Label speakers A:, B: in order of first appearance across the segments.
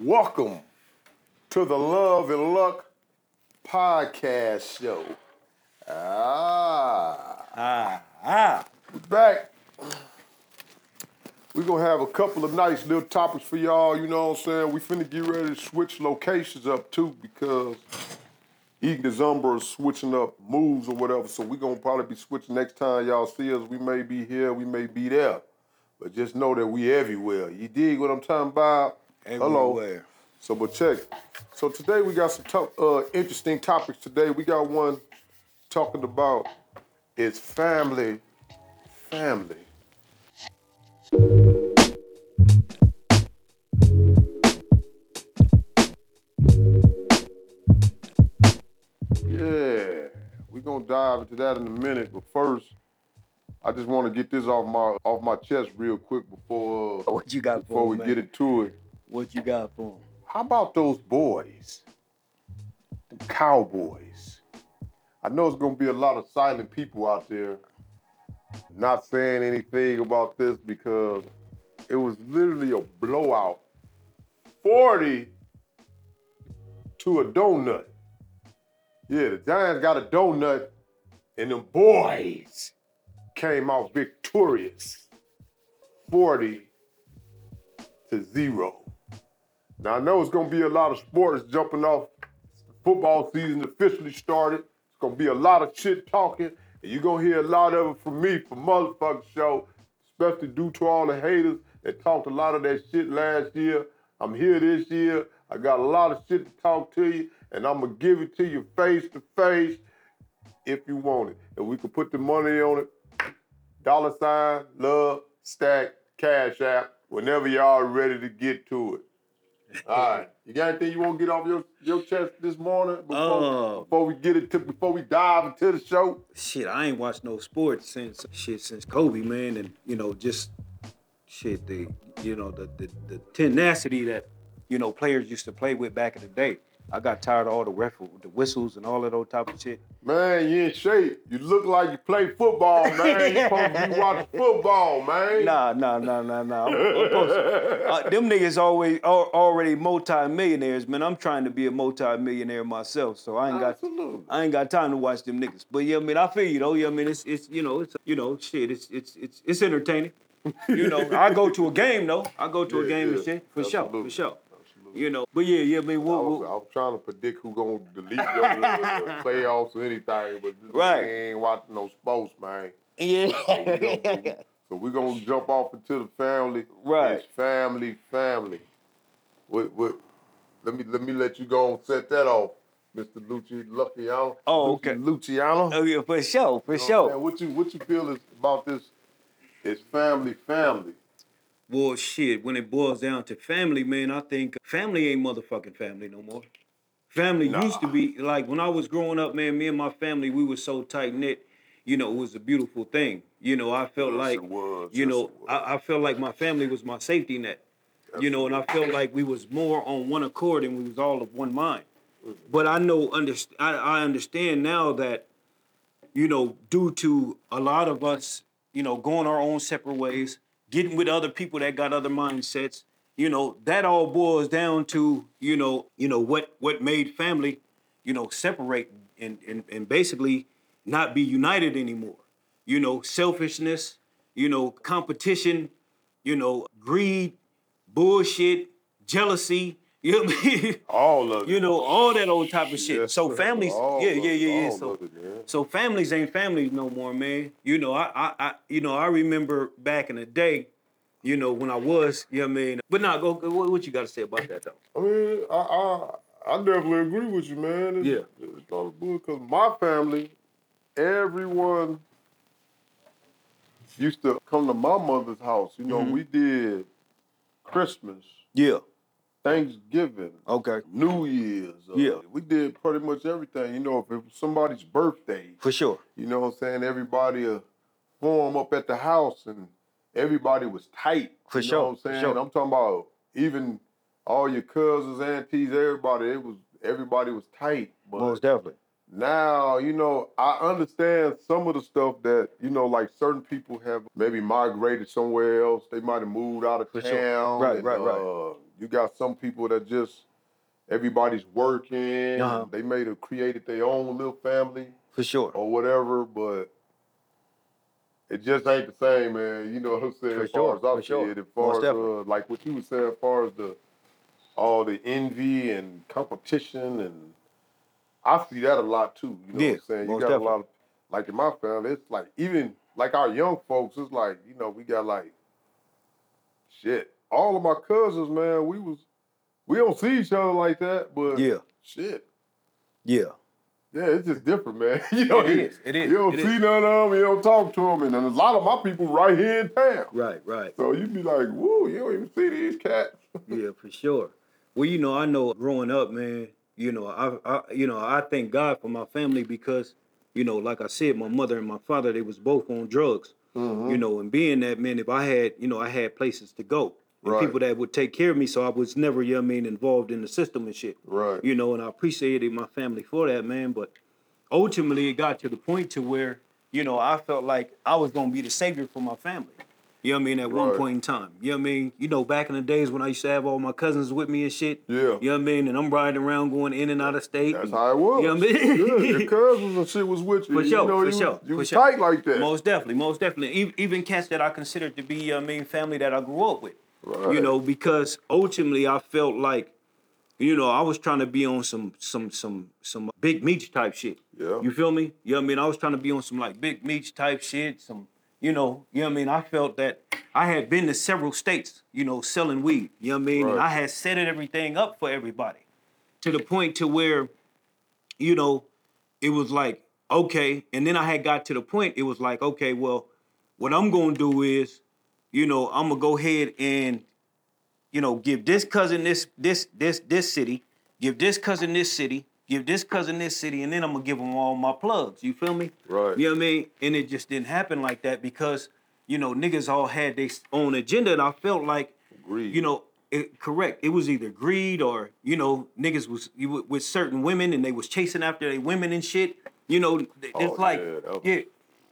A: Welcome to the Love and Luck podcast show. Ah,
B: Ah, ah.
A: We're back. We're gonna have a couple of nice little topics for y'all, you know what I'm saying? We finna get ready to switch locations up too because and Zumba are switching up moves or whatever. So we're gonna probably be switching next time y'all see us. We may be here, we may be there. But just know that we everywhere. You dig what I'm talking about? Hello.
B: Everywhere.
A: So, but check. So today we got some to- uh, interesting topics. Today we got one talking about is family, family. Yeah, we gonna dive into that in a minute. But first, I just want to get this off my off my chest real quick before uh,
B: What you got
A: before
B: for
A: we
B: him,
A: get
B: man?
A: into it.
B: What you got for him?
A: How about those boys? The Cowboys. I know it's gonna be a lot of silent people out there not saying anything about this because it was literally a blowout. 40 to a donut. Yeah, the Giants got a donut, and them boys came out victorious. 40 to zero. Now I know it's gonna be a lot of sports jumping off. Football season officially started. It's gonna be a lot of shit talking, and you're gonna hear a lot of it from me, for motherfucking show, especially due to all the haters that talked a lot of that shit last year. I'm here this year. I got a lot of shit to talk to you, and I'm gonna give it to you face to face if you want it. And we can put the money on it. Dollar sign, love, stack, cash app, whenever y'all ready to get to it. All right. You got anything you want to get off your, your chest this morning before,
B: Uh.
A: before we get it to before we dive into the show?
B: Shit, I ain't watched no sports since shit since Kobe, man, and you know just shit the you know the the, the tenacity that you know players used to play with back in the day. I got tired of all the ref the whistles and all of those type of shit.
A: Man, you in shape. You look like you play football, man. You supposed to be watching football, man.
B: Nah, nah, nah, nah, nah. I'm- I'm to- uh, them niggas always al- already multi-millionaires, man. I'm trying to be a multi-millionaire myself, so I ain't got
A: Absolutely.
B: I ain't got time to watch them niggas. But yeah, I mean, I feel you though. Yeah, I mean, it's it's you know, it's you know, shit, it's it's it's it's entertaining. You know, I go to a game though. I go to a game
A: yeah.
B: and shit for sure, for sure. You know, but yeah, yeah, I mean,
A: I
B: what,
A: was,
B: what,
A: I was trying to predict who gonna delete your uh, playoffs or anything, but this
B: Right.
A: nigga ain't watching no sports, man.
B: yeah,
A: So we're gonna jump off into the family.
B: Right.
A: It's family, family. What what let me let me let you go and set that off, Mr. Lucci Luciano.
B: Oh, okay.
A: Luciano.
B: oh yeah, for sure, for
A: You know
B: sure.
A: saying? What you what you feel is about this is family, family.
B: Well, shit, when it boils down to family, man, I think family ain't motherfucking family no more. Family
A: Nah.
B: used to be like when I was growing up, man. Me and my family, we were so tight knit. You know, it was a beautiful thing. You know, I felt
A: Yes,
B: like,
A: was.
B: you
A: Yes,
B: know. I, I felt like my family was my safety net. You know, and I felt like we was more on one accord and we was all of one mind. But I know, underst- I, I understand now that, you know, due to a lot of us, you know, going our own separate ways, getting with other people that got other mindsets, you know, that all boils down to, you know, you know what what made family, you know, separate and and, and basically not be united anymore. You know, selfishness, you know, competition, you know, greed, bullshit, jealousy, you know I mean?
A: All of it.
B: you know, all that old type of shit.
A: Yes,
B: so families, yeah, yeah, yeah, yeah. So,
A: it,
B: so families ain't families no more, man. You know, I, I, I, you know, I remember back in the day, you know, when I was, you know what I mean. But now, go, what, what you got to say about that though?
A: I mean, I, I I definitely agree with you, man. It's,
B: Yeah.
A: it's all good because my family, everyone used to come to my mother's house. You know,
B: Mhm.
A: we did Christmas,
B: Yeah.
A: Thanksgiving,
B: Okay.
A: New Year's. uh,
B: Yeah.
A: we did pretty much everything. You know, if it was somebody's birthday,
B: For sure.
A: you know what I'm saying? Everybody uh, form up at the house and everybody was tight.
B: For
A: you
B: sure,
A: Know what I'm saying?
B: sure.
A: I'm talking about even all your cousins, aunties, everybody. It was everybody was tight. But
B: Most definitely.
A: now, you know, I understand some of the stuff that, you know, like certain people have maybe migrated somewhere else. They might have moved out of
B: For
A: town.
B: sure. Right,
A: and,
B: right, right.
A: Uh, you got some people that just everybody's working.
B: Uh-huh.
A: They may have created their own little family
B: For sure.
A: or whatever, but it just ain't the same, man. You know what I'm saying?
B: For
A: as
B: sure,
A: as
B: for
A: I see
B: sure.
A: as
B: Most
A: as
B: definitely.
A: uh, like what you were saying, as far as the all the envy and competition, and I see that a lot too. You know
B: Yeah,
A: what I'm saying? You got a lot of like in my family, it's like even like our young folks, it's like you know we got like shit. All of my cousins, man, we was we don't see each other like that, but
B: Yeah.
A: shit.
B: Yeah.
A: Yeah, it's just different, man. you know,
B: It is, it is,
A: You don't
B: it
A: see
B: is.
A: none of them, you don't talk to them, and then a lot of my people right here in town.
B: Right, right.
A: So you'd be like, woo, you don't even see these cats.
B: yeah, for sure. Well, you know, I know growing up, man. You know, I, I, you know, I thank God for my family because, you know, like I said, my mother and my father, they was both on drugs.
A: Mm-hmm.
B: You know, and being that man, if I had, you know, I had places to go, and
A: Right.
B: people that would take care of me, so I was never, you know what I mean, involved in the system and shit.
A: Right.
B: You know, and I appreciated my family for that, man. But ultimately, it got to the point to where, you know, I felt like I was gonna be the savior for my family. You know what I mean? At one
A: Right.
B: point in time. You know what I mean? You know, back in the days when I used to have all my cousins with me and shit.
A: Yeah.
B: You know what I mean? And I'm riding around going in and out of state.
A: That's
B: and-
A: how it was.
B: You know what I mean?
A: Yeah, your cousins and shit was with you.
B: For
A: you know,
B: for
A: you,
B: sure,
A: You
B: for
A: was
B: sure.
A: tight like that.
B: Most definitely, most definitely. E- Even cats that I considered to be, you know I mean, family that I grew up with.
A: Right.
B: You know, because ultimately I felt like, you know, I was trying to be on some some some some big meat type shit.
A: Yeah.
B: You feel me? You know what I mean? I was trying to be on some like big meat type shit, some you know, you know what I mean? I felt that I had been to several states, you know, selling weed. You know what I mean? And I had set everything up for everybody. To the point to where, you know, it was like, okay, and then I had got to the point, it was like, okay, well, what I'm gonna do is, you know, I'm gonna go ahead and, you know, give this cousin this this this this city, give this cousin this city, give this cousin this city, and then I'm gonna give them all my plugs. You feel me?
A: Right.
B: You know what I mean? And it just didn't happen like that because, you know, niggas all had their own agenda, and I felt like,
A: Greed.
B: you know, it, correct. It was either greed or you know, niggas was you with- certain women and they was chasing after they women and shit. You know, it's
A: Oh,
B: like,
A: yeah, was-
B: yeah,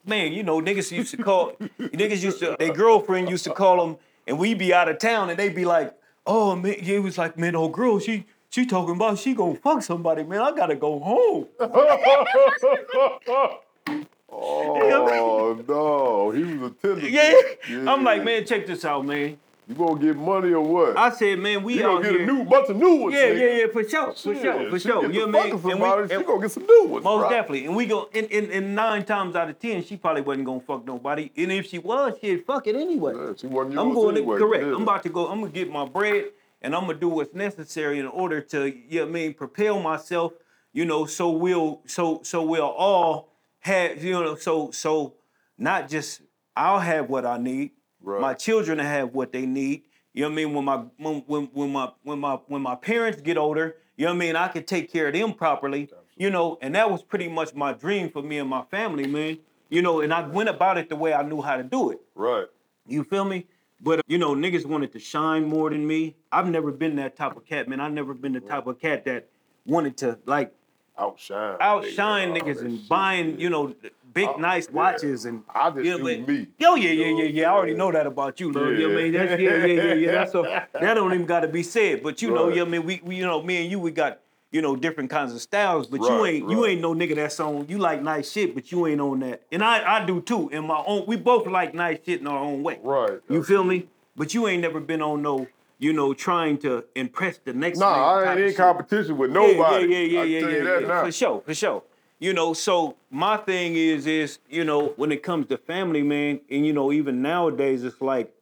B: man. You know, niggas used to call niggas used to their girlfriend used to call them, and we be out of town and they be like, oh man, it was like, man, old girl, she she talking about she gonna fuck somebody, man. I gotta go home.
A: oh no, he was a tender.
B: Yeah. I'm like, man, check this out, man.
A: You gonna get money or what?
B: I said, man, we
A: you gonna get
B: here.
A: a new bunch of new ones.
B: yeah,
A: nigga.
B: yeah, yeah, for sure, for
A: Shit,
B: sure, for sure. You
A: to
B: know what I
A: fucking
B: mean? And we-
A: somebody, she gonna get some new ones.
B: Most definitely. And we go in, in, in nine times out of ten, she probably wasn't gonna fuck nobody. And if she was, she'd fuck it anyway.
A: Yeah, she wasn't
B: I'm going
A: anyway,
B: to correct. I'm about to go, I'm gonna get my bread and I'm gonna do what's necessary in order to, you know what I mean, propel myself, you know, so we'll so so we'll all have, you know, so so not just I'll have what I need,
A: Right.
B: my children have what they need. You know what I mean? When my when when when my when my when my parents get older, you know what I mean, I can take care of them properly. You know, and that was pretty much my dream for me and my family, man. You know, and I went about it the way I knew how to do it.
A: Right.
B: You feel me? But you know, niggas wanted to shine more than me. I've never been that type of cat, man. I've never been the type of cat that wanted to like
A: Outshine.
B: outshine niggas and
A: shit.
B: buying, you know, big
A: Oh,
B: nice
A: yeah.
B: watches and
A: I just
B: you
A: do
B: but-
A: me.
B: Oh yeah, yeah,
A: You
B: yeah, yeah. I already know that about you, love. You know what I mean?
A: Yeah.
B: That's, yeah, yeah, yeah, yeah. That's a, that don't even got to be said. But you know,
A: Right.
B: you know what I mean? We, we, you know, me and you, we got, you know, different kinds of styles. But you
A: Right,
B: ain't, you ain't no nigga that's on. You like nice shit, but you ain't on that. And I, I do too. In my own, we both like nice shit in our own way.
A: Right.
B: You feel me? But you ain't never been on no, you know, trying to impress the next.
A: Nah, I ain't in competition with nobody.
B: Yeah, yeah, yeah,
A: I
B: yeah, yeah, yeah, yeah. For sure, for sure. You know, so my thing is, is you know, when it comes to family, man, and you know, even nowadays, it's like,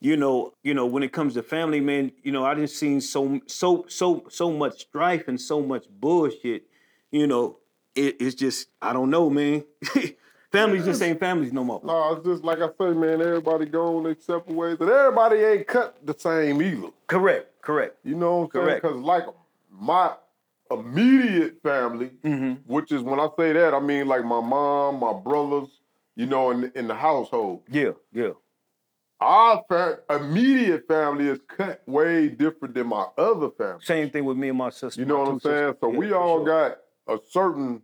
B: you know, you know, when it comes to family, man, you know, I just seen so, so, so, so much strife and so much bullshit. You know, it, it's just, I don't know, man. families just ain't families no more.
A: No, it's just like I say, man. Everybody going their separate ways, but everybody ain't cut the same either.
B: Correct, correct.
A: You know what I'm saying?
B: Correct.
A: Because like my immediate family,
B: Mm-hmm.
A: which is when I say that, I mean like my mom, my brothers, you know, in in the household.
B: Yeah, yeah.
A: Our fa- immediate family is cut way different than my other family.
B: Same thing with me and my sister.
A: You know what I'm saying?
B: sisters.
A: So
B: Yeah,
A: we all
B: sure.
A: got a certain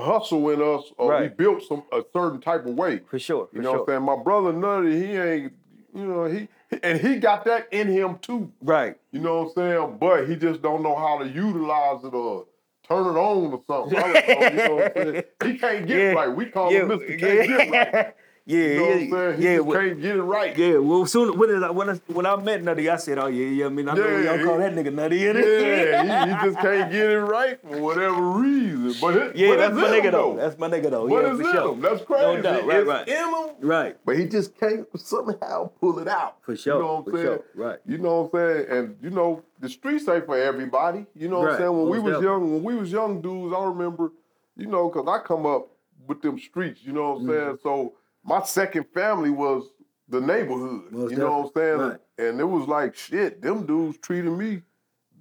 A: hustle in us, or we built some a certain type of way.
B: for sure. For
A: You know
B: sure.
A: what I'm saying? My brother Nutty, he ain't, you know, he and he got that in him too.
B: Right.
A: You know what I'm saying? But he just don't know how to utilize it or turn it on or something. I don't know, you know what I'm saying? He can't get
B: Yeah.
A: right. We call
B: yeah,
A: him Mr. Can't
B: yeah.
A: Get Right.
B: yeah,
A: You know what I'm
B: yeah,
A: saying? He
B: yeah,
A: just
B: well-
A: can't get it right.
B: Yeah, well, soon when I, when I, when I met Nutty, I said, "Oh yeah, yeah." I mean, I know
A: Yeah,
B: y'all call that nigga Nutty, innit?
A: Yeah, he, he just can't get it right for whatever reason. But it,
B: yeah,
A: but
B: that's my nigga
A: him,
B: though. That's my nigga though.
A: But
B: yeah,
A: it's
B: for
A: in
B: sure.
A: him. That's crazy.
B: doubt. Right,
A: it's
B: right.
A: in him.
B: Right.
A: But he just can't somehow pull it out.
B: For sure,
A: You know what I'm saying?
B: sure, right.
A: You know what I'm saying? And you know, the streets ain't for everybody. You know what
B: Right,
A: I'm saying? When we was
B: definitely.
A: young, when we was young dudes, I remember, you know, cause I come up with them streets, you know what I'm saying?
B: Mm-hmm.
A: So my second family was the neighborhood.
B: Most
A: you know what I'm saying?
B: definitely,
A: And it was like shit, them dudes treated me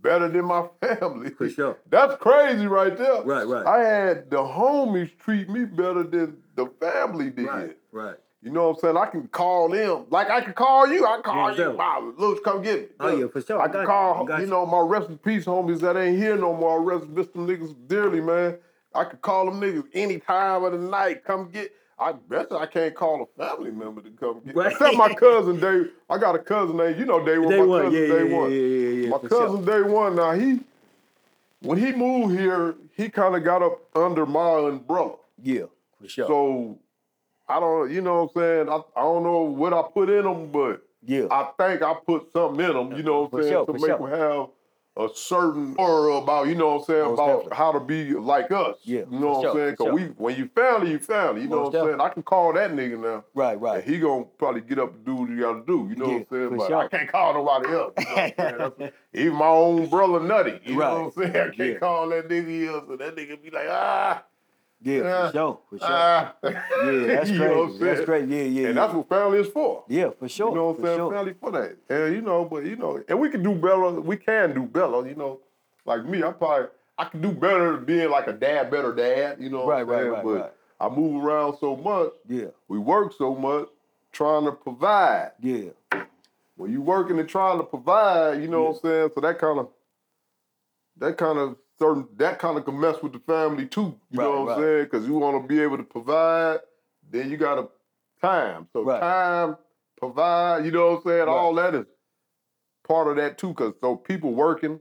A: better than my family.
B: For sure.
A: That's crazy right there.
B: Right, right.
A: I had the homies treat me better than the family did.
B: Right. Right.
A: You know what I'm saying? I can call them. Like I can call you. I can call
B: Yeah,
A: you. Wow, Luke, come get me.
B: Oh, yeah, for sure.
A: I
B: I
A: can call, you
B: you.
A: know, my rest in peace homies that ain't here no more. I rest miss them niggas dearly, man. I could call them niggas any time of the night. Come get. I bet I can't call a family member to come get.
B: Right.
A: Except my cousin Dave. I got a cousin named, you know, Day One.
B: Day
A: my
B: one,
A: cousin
B: yeah,
A: Day
B: yeah,
A: One.
B: yeah, yeah, yeah,
A: My
B: for sure.
A: cousin Day One. Now he, when he moved here, he kind of got up under my umbrella.
B: Yeah. For sure.
A: So I don't, you know what I'm saying? I, I don't know what I put in them, but
B: yeah.
A: I think I put something in them, you know what I'm saying,
B: sure,
A: to make
B: sure.
A: them have a certain aura about, you know what I'm saying,
B: Most
A: about
B: definitely.
A: how to be like us.
B: Yeah,
A: You know what I'm
B: sure,
A: saying? Because
B: sure.
A: we, when you family, you family. You know
B: Most
A: what I'm saying? I can call that nigga now.
B: right.
A: And
B: Right.
A: he gonna probably get up and do what he gotta do. You know
B: Yeah,
A: what I'm saying? But
B: sure.
A: I can't call nobody else. You know Even my own brother Nutty. You
B: Right.
A: know what I'm saying? I can't
B: Yeah.
A: call that nigga else. And that nigga be like, ah,
B: Yeah.
A: Yeah.
B: For sure. For sure.
A: ah.
B: yeah. That's
A: You know
B: crazy. That's crazy. Yeah. Yeah.
A: And
B: yeah.
A: that's what family is for.
B: yeah. For sure.
A: You know what I'm saying?
B: Sure.
A: Family for that. And you know, but you know, and we can do better. We can do better. You know, like me, I probably I can do better being like a dad, better dad. You know, what I'm
B: Right, right, right,
A: But
B: right.
A: I move around so much.
B: Yeah.
A: We work so much, trying to provide.
B: Yeah.
A: When you working and trying to provide, you know what I'm saying. So that kind of, that kind of certain, that kind of can mess with the family too. You
B: Right,
A: know what I'm saying? Because you want to be able to provide, then you got to time. So
B: Right.
A: time, provide. You know what I'm saying?
B: Right.
A: All that is part of that too. Because so people working,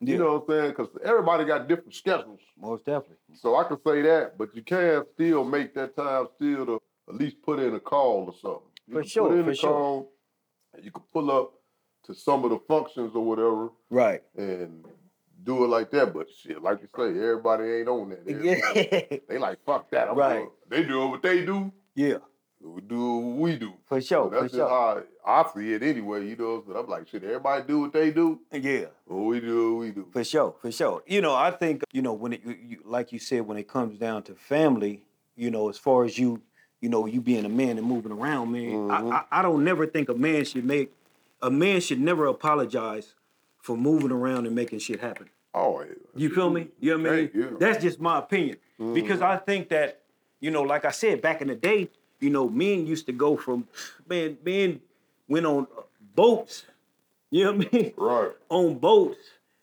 B: Yeah.
A: you know what I'm saying? Because everybody got different schedules.
B: Most definitely.
A: So I can say that, but you can still make that time still to at least put in a call or something. You
B: For
A: can
B: sure,
A: Put in
B: for
A: a
B: sure.
A: call, and you can pull up to some of the functions or whatever
B: Right.
A: and do it like that. But shit, like you say, everybody ain't on that. Everybody-
B: Yeah.
A: They like fuck that. I'm
B: Right.
A: doing- They do what they do.
B: yeah.
A: We do what we do.
B: For
A: So
B: sure. For
A: that's just
B: sure.
A: how I see it anyway. You know, but I'm like, shit. Everybody do what they do.
B: Yeah.
A: We do, what we do.
B: For sure, for sure. You know, I think you know when it, you, like you said, when it comes down to family, you know, as far as you, you know, you being a man and moving around, man, I, mm-hmm. I, I don't never think a man should make, a man should never apologize for moving around and making shit happen.
A: Oh, yeah.
B: You feel me? You know what I mean?
A: Yeah.
B: That's just my opinion. Mm-hmm. Because I think that, you know, like I said, back in the day, you know, men used to go from, man, men went on boats. You know what I mean?
A: Right.
B: on boats.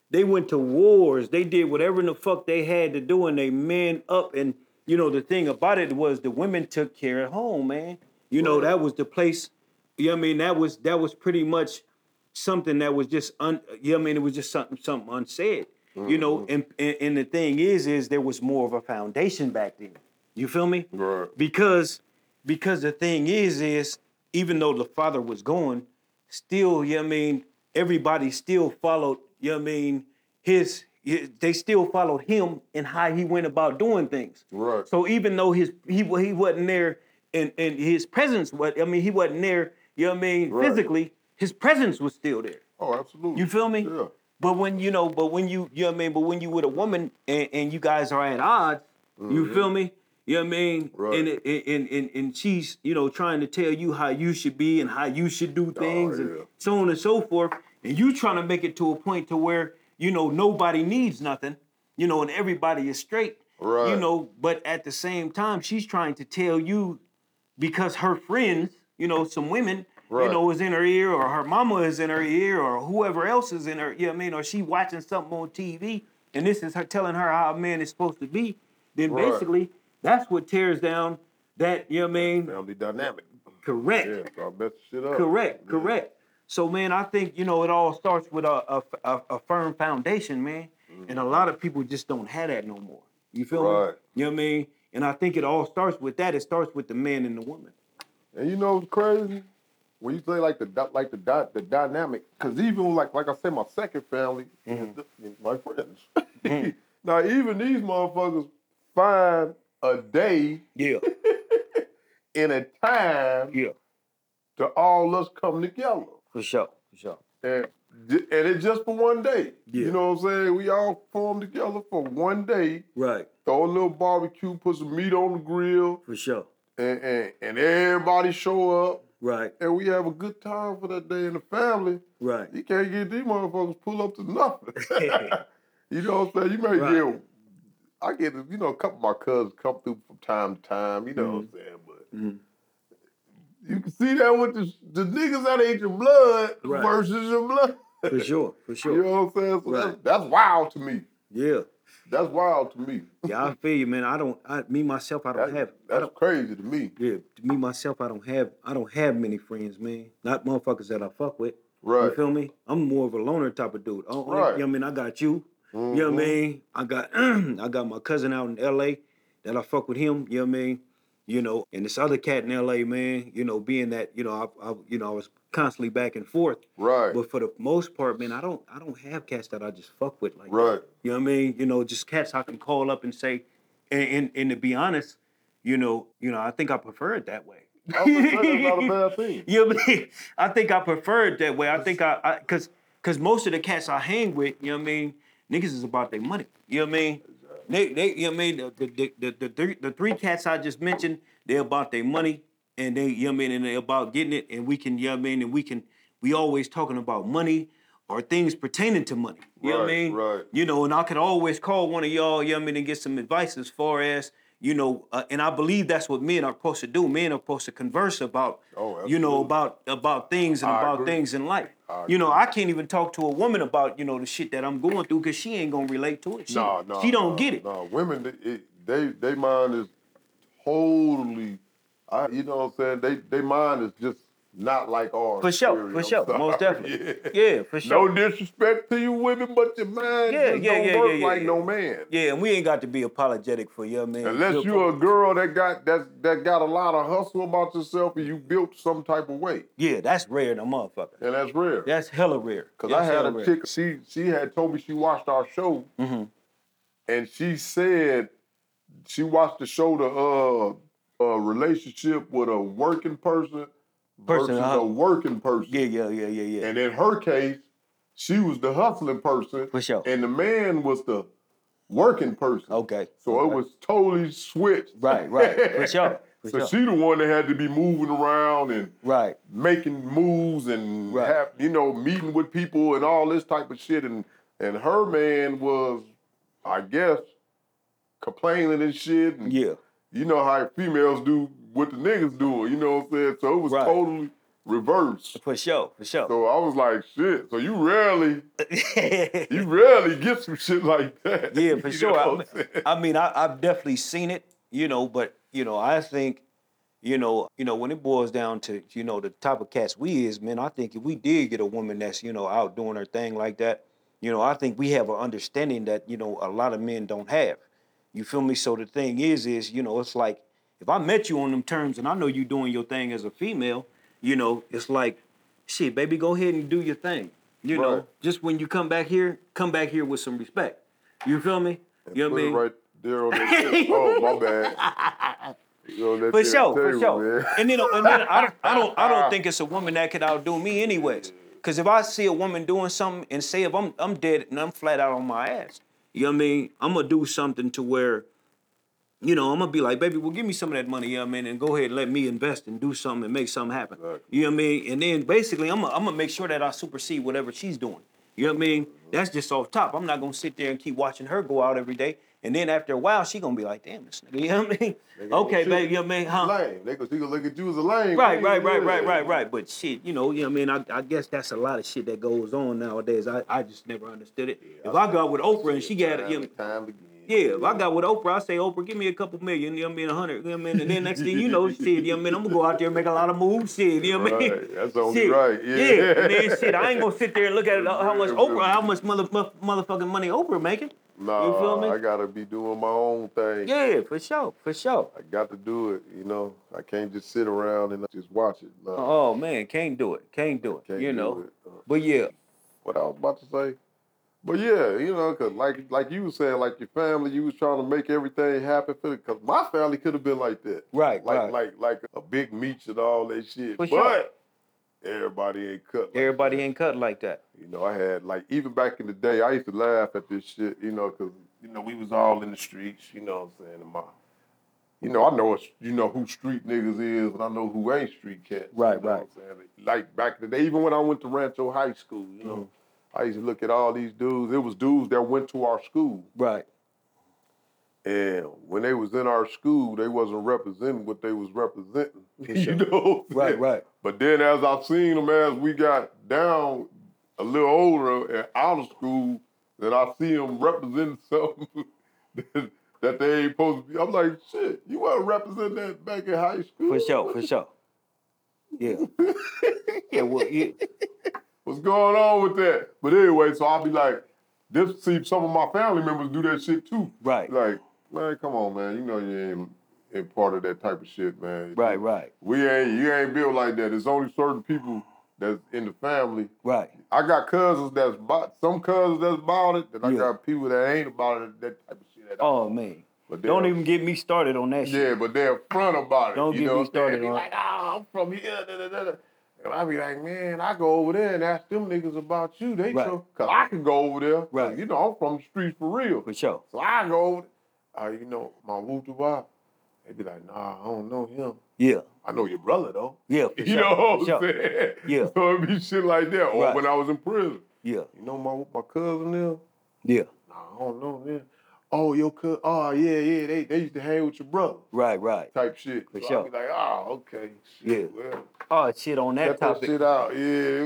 B: They went to wars. They did whatever in the fuck they had to do, and they man up. And you know the thing about it was the women took care at home, man. You know that was the place. You know what I mean? That was that was pretty much something that was just un. You know I mean? It was just something something unsaid. You know, mm-hmm. and, and and the thing is, is there was more of a foundation back then. You feel me?
A: Right.
B: because because the thing is is even though the father was gone still you know what i mean everybody still followed you know i mean his, his- they still followed him and how he went about doing things
A: Right.
B: so even though his he he wasn't there and and his presence was i mean he wasn't there you know i mean
A: Right.
B: physically his presence was still there
A: Oh, absolutely.
B: you feel me?
A: Yeah.
B: But when you know, but when you, you know what I mean. But when you with a woman and, and you guys are at odds, you feel me? You know what I mean?
A: Mm-hmm. Right.
B: And, and and and she's you know trying to tell you how you should be and how you should do things
A: Oh, yeah.
B: and so on and so forth. And you trying to make it to a point to where you know nobody needs nothing, you know, and everybody is straight.
A: Right.
B: You know, but at the same time, she's trying to tell you because her friends, you know, some women, you know, is in her ear, or her mama is in her ear, or whoever else is in her, you know what I mean, or she watching something on TV, and this is her telling her how a man is supposed to be, then
A: Right.
B: basically that's what tears down that, you know what I mean?
A: Family dynamic.
B: Correct.
A: Yeah, I shit up.
B: Correct,
A: Yeah.
B: correct. So man, I think you know it all starts with a a, a, a firm foundation, man. Mm-hmm. And a lot of people just don't have that no more. You feel me? You know what I mean? And I think it all starts with that. It starts with the man and the woman.
A: And you know what's crazy? When you say like the like the the dynamic, because even like like I said, my second family,
B: Mm-hmm.
A: my friends. now even these motherfuckers find a day
B: Yeah.
A: in a time
B: Yeah.
A: to all us come together,
B: For sure. For sure.
A: and and it's just for one day.
B: Yeah.
A: You know what I'm saying? We all form together for one day.
B: Right.
A: Throw a little barbecue, put some meat on the grill,
B: For sure.
A: and and, and everybody show up.
B: Right.
A: and we have a good time for that day in the family.
B: Right.
A: You can't get these motherfuckers pull up to nothing. you know what I'm saying? You may
B: Right.
A: get, I get, you know, a couple of my cousins come through from time to time. You know what I'm saying? But
B: Mhm.
A: you can see that with the, the niggas that ain't your blood
B: Right.
A: versus your blood.
B: For sure. For sure.
A: You know what I'm saying? So
B: Right.
A: that's, that's wild to me.
B: Yeah.
A: That's wild to me.
B: Yeah, I feel you, man. I don't. I, me myself, I don't
A: That-
B: have.
A: That's
B: don't.
A: crazy to me.
B: Yeah, to me myself, I don't have. I don't have many friends, man. Not motherfuckers that I fuck with.
A: Right.
B: You feel me? I'm more of a loner type of dude. Oh, I
A: Right.
B: You know what I mean? I got you. You know what I
A: mm-hmm.
B: mean? I got I got my cousin out in L.A. that I fuck with him. You know what I mean? You know, and this other cat in L.A. Man. You know, being that you know I, I you know I was constantly back and forth.
A: Right.
B: But for the most part, man, I don't I don't have cats that I just fuck with like that.
A: Right.
B: You know what I mean? You know, just cats I can call up and say, and and, and to be honest, you know, you know, I think I prefer it that way.
A: I would say that's not a bad thing.
B: You know what I mean? I think I prefer it that way. I think I, I cause cause most of the cats I hang with, you know what I mean, niggas is about their money. You know what I mean? They, they, you know what I mean? The, the, the, the, three, the three cats I just mentioned, they're about their money and they, you know what I mean, and they're about getting it and we can, you know what I mean, and we can, we always talking about money or things pertaining to money. You know what I mean?
A: right.
B: You know, and I could always call one of y'all, you know what I mean, and get some advice as far as, you know, uh, and I believe that's what men are supposed to do. Men are supposed to converse about,
A: Oh,
B: you know, about about things and
A: I
B: about
A: agree.
B: things in life. You know, I can't even talk to a woman about, you know, the shit that I'm going through because she ain't gonna relate to it. She,
A: No, no,
B: she don't
A: no,
B: get it.
A: No, women, they, it, they, they mind is totally, I, you know what I'm saying? They, they mind is just not like ours.
B: For sure, for sure, most definitely.
A: Yeah.
B: Yeah, for sure.
A: No disrespect to you women, but your man
B: Yeah, yeah,
A: don't
B: yeah,
A: work
B: yeah, yeah,
A: like
B: yeah.
A: no man.
B: Yeah, and we ain't got to be apologetic for your man.
A: Unless you're a girl that got that that got a lot of hustle about yourself and you built some type of way,
B: Yeah, that's rare than a motherfucker.
A: and that's rare.
B: That's hella rare.
A: Cause
B: That's
A: I had a
B: rare.
A: chick. She she had told me she watched our show,
B: mm-hmm.
A: and she said she watched the show the uh, uh relationship with a working person,
B: Person,
A: versus
B: uh-huh.
A: a working person.
B: Yeah, yeah, yeah, yeah, yeah.
A: And in her case, she was the hustling person,
B: For sure.
A: and the man was the working person.
B: Okay.
A: So
B: okay.
A: it was totally switched.
B: Right, right. For sure. For
A: so
B: sure.
A: she the one that had to be moving around and
B: right.
A: making moves and
B: Right.
A: have you know meeting with people and all this type of shit and and her man was I guess complaining and shit and
B: Yeah.
A: you know how females do what the niggas do you know what I'm saying so it was
B: Right.
A: totally reversed
B: For sure. For sure.
A: so I was like shit so you rarely you rarely get some shit like that
B: Yeah, for
A: You
B: sure. I,
A: what
B: I mean, I, I've definitely seen it, you know, but you know, I think, you know, you know, when it boils down to, you know, the type of cats we is, man, I think if we did get a woman that's, you know, out doing her thing like that, you know, I think we have an understanding that, you know, a lot of men don't have. You feel me? So the thing is, is, you know, it's like if I met you on them terms and I know you doing your thing as a female, you know, it's like, shit, baby, go ahead and do your thing. You know, just when you come back here, come back here with some respect. You feel me? You know what I mean?
A: right there on that table. oh my bad You know, that
B: For sure, for sure.
A: man.
B: And then, and then I don't, I don't, I don't think it's a woman that could outdo me, anyways. Because if I see a woman doing something, and say if I'm, I'm dead and I'm flat out on my ass, you know what I mean? I'm gonna do something to where, you know, I'm gonna be like, baby, well, give me some of that money, you know what I mean, and go ahead and let me invest and do something and make something happen.
A: Exactly.
B: You know what I mean? And then basically, I'm gonna, I'm gonna make sure that I supersede whatever she's doing. You know what I mean? Mm-hmm. That's just off top. I'm not gonna sit there and keep watching her go out every day. And then after a while, she gonna be like, damn, this nigga, you know what I mean?
A: Oh,
B: okay, baby, you know what I mean? Huh?
A: Lame. They gonna, they gonna look at you as a lame.
B: Right, right, right, right, right, right. But shit, you know, you know what I mean? I, I guess that's a lot of shit that goes on nowadays. I, I just never understood it. if I go out with Oprah and she got, you know,
A: time.
B: Yeah, if I got with Oprah, I say, Oprah, give me a couple million, you know what I mean, a hundred, you know what I mean? And then next thing you know, shit, you know what I mean, I'm gonna go out there and make a lot of moves, shit, you know what I mean?
A: Right, that's only
B: Shit.
A: right, yeah.
B: and then shit, I ain't gonna sit there and look at how much Oprah, how much mother, motherfucking money Oprah making.
A: Nah,
B: You feel me?
A: I gotta be doing my own thing.
B: Yeah, for sure, for sure.
A: I got to do it, you know. I can't just sit around and just watch it. No,
B: Oh man, can't do it, can't do it,
A: can't
B: you
A: do
B: know.
A: it. Uh,
B: But yeah,
A: what I was about to say. But yeah, you know, cause like like you was saying, like your family, you was trying to make everything happen for the, cause my family could have been like that.
B: right,
A: Like
B: right.
A: like like a big meat and all that shit.
B: For
A: but
B: sure.
A: everybody ain't cut. Like
B: Everybody
A: that.
B: ain't cut like that.
A: You know, I had like even back in the day, I used to laugh at this shit. You know, cause you know we was all in the streets. You know what I'm saying? And my, you know, I know you know who street niggas is, and I know who ain't street cats.
B: Right,
A: you know
B: right.
A: What I'm saying? Like back in the day, even when I went to Rancho High School, you know,
B: Mm-hmm.
A: I used to look at all these dudes. It was dudes that went to our school,
B: Right.
A: and when they was in our school, they wasn't representing what they was representing.
B: For
A: you know,
B: Right, right.
A: But then as I've seen them as we got down a little older and out of school, that I see them representing something that, that they ain't supposed to be. I'm like, shit, you want to represent that back in high school?
B: For sure, for sure. Yeah. yeah, well, yeah.
A: What's going on with that? But anyway, so I'll be like, this see some of my family members do that shit too.
B: Right.
A: Like, man, come on, man. You know you ain't, ain't part of that type of shit, man.
B: Right, right,
A: We ain't you ain't built like that. There's only certain people that's in the family
B: right.
A: I got cousins that's about some cousins that's about it, and I
B: Yeah.
A: got people that ain't about it, that type of shit at all.
B: Oh man.
A: But
B: Don't even get me started on that shit.
A: Yeah, but they're front about it.
B: Don't
A: you
B: get
A: know
B: me started
A: Be like, oh, I'm from here. Da, da, da. And I be like, man, I go over there and ask them niggas about you. They
B: Right.
A: know, cause I can go over there.
B: Right.
A: You know, I'm from the streets for real.
B: For sure.
A: So I go over there. Uh, you know, my Wutu Wop. They be like, nah, I don't know him.
B: Yeah.
A: I know your brother though.
B: Yeah.
A: You
B: sure.
A: know what I'm
B: sure.
A: saying?
B: Yeah.
A: So it be shit like that. Or
B: Right.
A: when I was in prison.
B: Yeah.
A: You know my my cousin there?
B: Yeah.
A: Nah, I don't know, man. Oh, your cousin. Oh, yeah, yeah. They they used to hang with your brother.
B: Right, right.
A: Type shit.
B: For
A: so
B: sure.
A: I be like, oh, okay. Shit,
B: Yeah.
A: Well,
B: Oh shit on that
A: cut that
B: topic.
A: shit out. Yeah,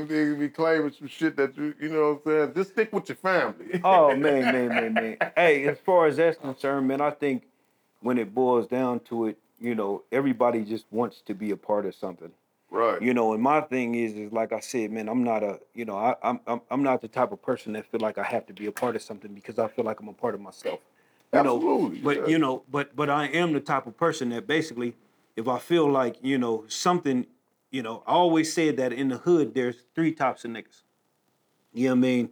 A: niggas be claiming some shit that you, you know what I'm saying? Just stick with your family.
B: Oh man, man, man, man. Hey, as far as that's concerned, man, I think when it boils down to it, you know, everybody just wants to be a part of something.
A: right.
B: You know, and my thing is, is like I said, man, I'm not a, you know, I, I'm, I'm, I'm not the type of person that feel like I have to be a part of something because I feel like I'm a part of myself. You know,
A: Absolutely.
B: but
A: yeah.
B: you know, but but I am the type of person that basically, if I feel like you know something, you know, I always said that in the hood there's three types of niggas. You know what I mean?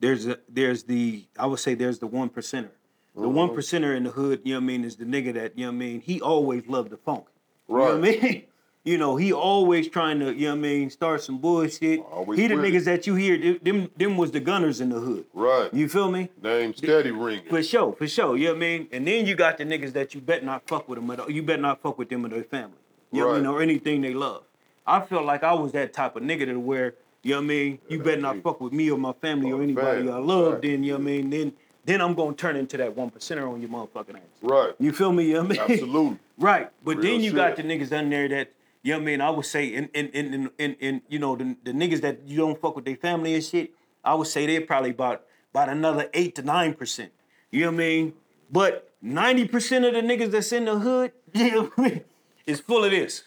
B: There's a, there's the I would say there's the one percenter. The one
A: Mm-hmm.
B: percenter in the hood, you know what I mean, is the nigga that you know what I mean. He always loved the funk. You know
A: Right.
B: what I mean? You know, he always trying to, you know what I mean, start some bullshit.
A: Always
B: he the
A: with it.
B: niggas that you hear, them- them was the gunners in the hood.
A: Right.
B: You feel me?
A: Name steady ringing.
B: For sure, for sure. You know what I mean? And then you got the niggas that you bet not fuck with them at all. You bet not fuck with them or their family. You know what I mean? Or anything they love. I felt like I was that type of nigga to where, you know what I mean, you better not fuck with me or my family or
A: Or
B: anybody
A: family,
B: I love,
A: right.
B: then you know what I mean, then then I'm gonna turn into that one percenter on your motherfucking ass.
A: Right.
B: You feel me? You know what I mean?
A: Absolutely.
B: Right. But
A: Real
B: then you got the niggas in there that, you know what I mean, I would say, in in in in, in, in you know, the, the niggas that you don't fuck with their family and shit, I would say they're probably about about another eight to nine percent. You know what I mean? But 90% of the niggas that's in the hood, you know what I mean, is full of this.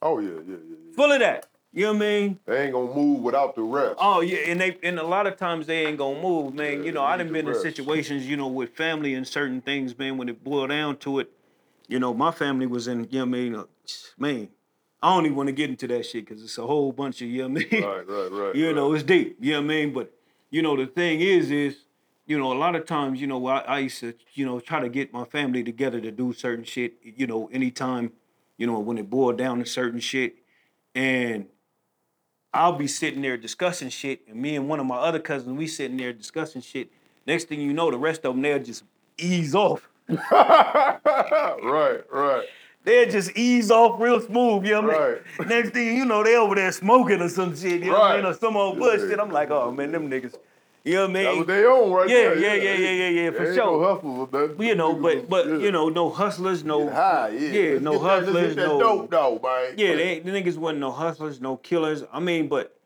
A: Oh yeah, yeah, yeah, yeah.
B: Full of that. You know what I mean?
A: They ain't gonna move without the rest.
B: Oh yeah, and they and a lot of times they ain't gonna move, man.
A: Yeah,
B: you know, I done been in situations, you know, with family and certain things, man. When it boiled down to it, you know, my family was in, you know, what I mean, man, I don't even want to get into that shit because it's a whole bunch of, you know, what I mean,
A: Right, right, right.
B: you
A: right.
B: know, it's deep. You know what I mean? But you know, the thing is, is you know, a lot of times, you know, I, I used to, you know, try to get my family together to do certain shit. You know, anytime, you know, when it boiled down to certain shit, and I'll be sitting there discussing shit, and me and one of my other cousins, we sitting there discussing shit. Next thing you know, the rest of them they'll just ease off.
A: right, right.
B: They'll just ease off real smooth, you know what I mean?
A: Right.
B: Next thing you know, they over there smoking or some shit, you know what I mean? Or some old bullshit. I'm like, oh man, them niggas. You know what I
A: That
B: mean?
A: was their own right
B: Yeah,
A: there.
B: yeah, yeah, yeah, yeah, yeah, yeah,
A: for ain't
B: sure.
A: No hustlers that.
B: you know, but but
A: yeah.
B: you know, no hustlers, no
A: Get high, yeah.
B: yeah, no
A: get that-
B: hustlers,
A: that
B: no-
A: dope though, man.
B: Yeah, they the niggas wasn't no hustlers, no killers. I mean, but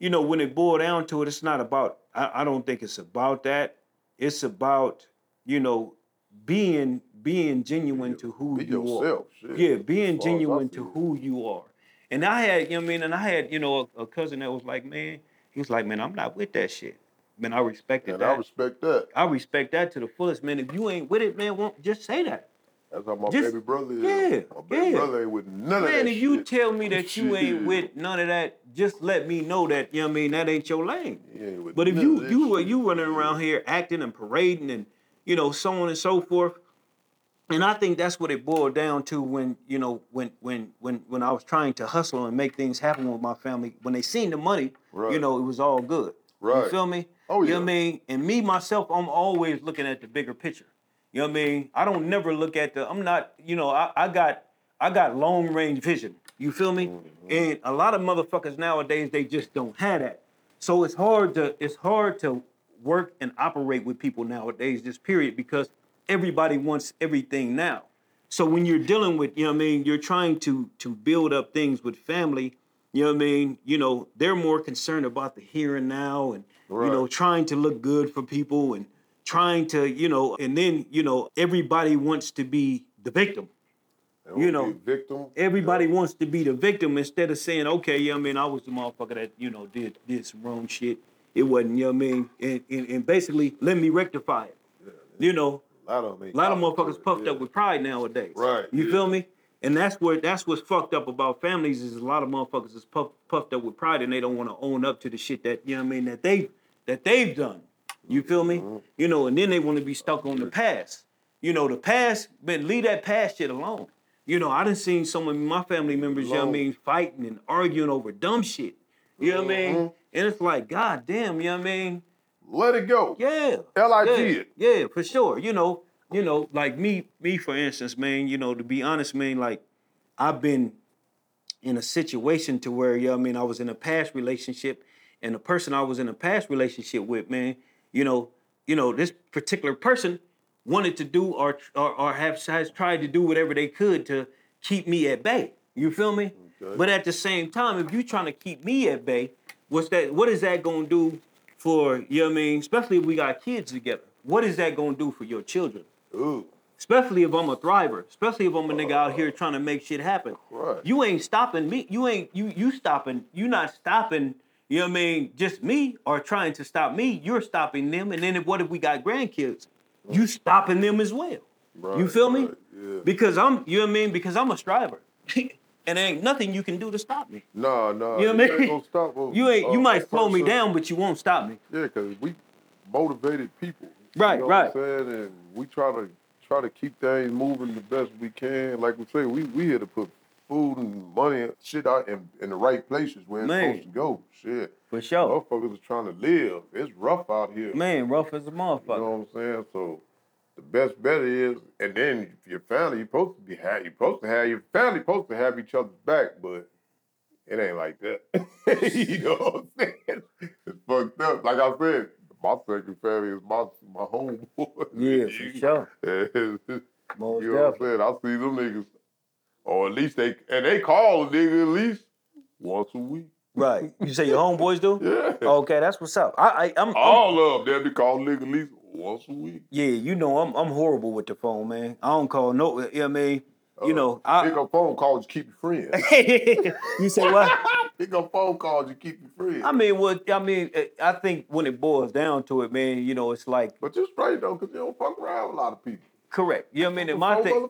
B: you know, when it boiled down to it, it's not about. I, I don't think it's about that. It's about you know, being being genuine to who
A: Be
B: you are.
A: Shit.
B: Yeah, being
A: As far as I
B: genuine to who you are. And I had, you know what I mean, and I had, you know, a, a cousin that was like, man, he was like, man, I'm not with that shit. Man, I respected
A: And
B: that.
A: I respect that.
B: I respect that to the fullest, man. If you ain't with it, man, won't just say that.
A: That's how my
B: Just-
A: baby brother is.
B: yeah,
A: my baby
B: yeah.
A: brother ain't with none of
B: Man,
A: that
B: if you tell me that you ain't with none of that, just let me know that, you know what I mean, that ain't your lane.
A: Ain't with
B: But if
A: none
B: you
A: of that
B: you
A: shit.
B: you running around here acting and parading and you know so on and so forth, and I think that's what it boiled down to when you know when when when when I was trying to hustle and make things happen with my family. When they seen the money, you know it was all good. You
A: Right.
B: feel me?
A: Oh,
B: You know
A: yeah.
B: what I mean? And me myself, I'm always looking at the bigger picture. You know what I mean? I don't never look at the. I'm not. You know, I, I got I got long range vision. You feel me?
A: Mm-hmm.
B: And a lot of motherfuckers nowadays they just don't have that. So it's hard to it's hard to work and operate with people nowadays. This period because everybody wants everything now. So when you're dealing with, you know what I mean, you're trying to to build up things with family, you know what I mean? You know, they're more concerned about the here and now and you know, trying to look good for people and trying to, you know, and then, you know, everybody wants to be the victim. You know,
A: victim.
B: Everybody wants to be the victim instead of saying, okay, yeah, you know I mean, I was the motherfucker that, you know, did did some wrong shit. It wasn't, you know what I mean? And, and, and basically let me rectify it. You know,
A: A lot of them.
B: a lot of motherfuckers puffed up with pride nowadays.
A: Right,
B: You
A: yeah.
B: feel me? And that's where that's what's fucked up about families is a lot of motherfuckers is puff, puffed up with pride and they don't want to own up to the shit that you know what I mean that they that they've done. You feel me?
A: Mm-hmm.
B: You know, and then they want to be stuck on the past. You know, the past, man, leave that past shit alone. You know, I done seen some of my family members, you know what I mean, fighting and arguing over dumb shit. You know what I mean?
A: Mhm.
B: And it's like, God damn, you know what I mean?
A: Let it go.
B: Yeah.
A: L.I.G.
B: yeah,
A: it.
B: Yeah, for sure. You know, you know, like me, me for instance, man, you know, to be honest, man, like I've been in a situation to where, you know, I mean, I was in a past relationship and the person I was in a past relationship with, man, you know, you know, this particular person wanted to do or or, or have has tried to do whatever they could to keep me at bay. You feel me?
A: Okay.
B: But at the same time, if you're trying to keep me at bay, what's that? What is that gonna do for you? Know what I mean, especially if we got kids together. What is that gonna do for your children?
A: Ooh.
B: Especially if I'm a thriver. Especially if I'm a nigga out here trying to make shit happen.
A: Right.
B: You ain't stopping me. You ain't you you stopping. You not stopping. You know what I mean? Just me or trying to stop me. You're stopping them. And then if, what if we got grandkids? You stopping them as well. you
A: Right,
B: feel me?
A: right, yeah.
B: Because I'm. You know what I mean? Because I'm a striver. and there ain't nothing you can do to stop me.
A: Nah, nah.
B: You know what I
A: ain't
B: mean?
A: gonna stop us.
B: You ain't. You
A: Uh,
B: might slow me down, but you won't stop me.
A: Yeah, because we motivated people.
B: Right,
A: you know
B: right.
A: What I'm saying? And we try to try to keep things moving the best we can. Like we say, we we here to put food and money and shit out in, in the right places where it's
B: Man.
A: supposed to go. Shit.
B: For sure.
A: Motherfuckers is trying to live. It's rough out here.
B: Man, rough as a motherfucker.
A: You know what I'm saying? So the best bet is, and then your family, you're supposed to be have, you're supposed to have your family supposed to have each other's back, but it ain't like that. you know what I'm saying? It's fucked up. Like I said, my second family is my my homeboy.
B: Yeah, for sure.
A: you
B: Most
A: know what I'm saying? I see them niggas, or at least they, and they call a nigga at least once a week.
B: Right. You say your homeboys do?
A: Yeah.
B: Okay, that's what's up. I, I I'm, I'm
A: All of them, they be calling nigga at least once a week.
B: yeah, you know I'm I'm horrible with the phone, man. I don't call no. You know what I mean? You know, I.
A: Pick up phone calls, you keep your friends.
B: you say what?
A: Pick up phone calls, you keep your friends.
B: I mean, what? I mean, eh, I think when it boils down to it, man, you know, it's like
A: but you're straight though, because you don't fuck around with a lot of people.
B: correct. You know what I mean? And my thing,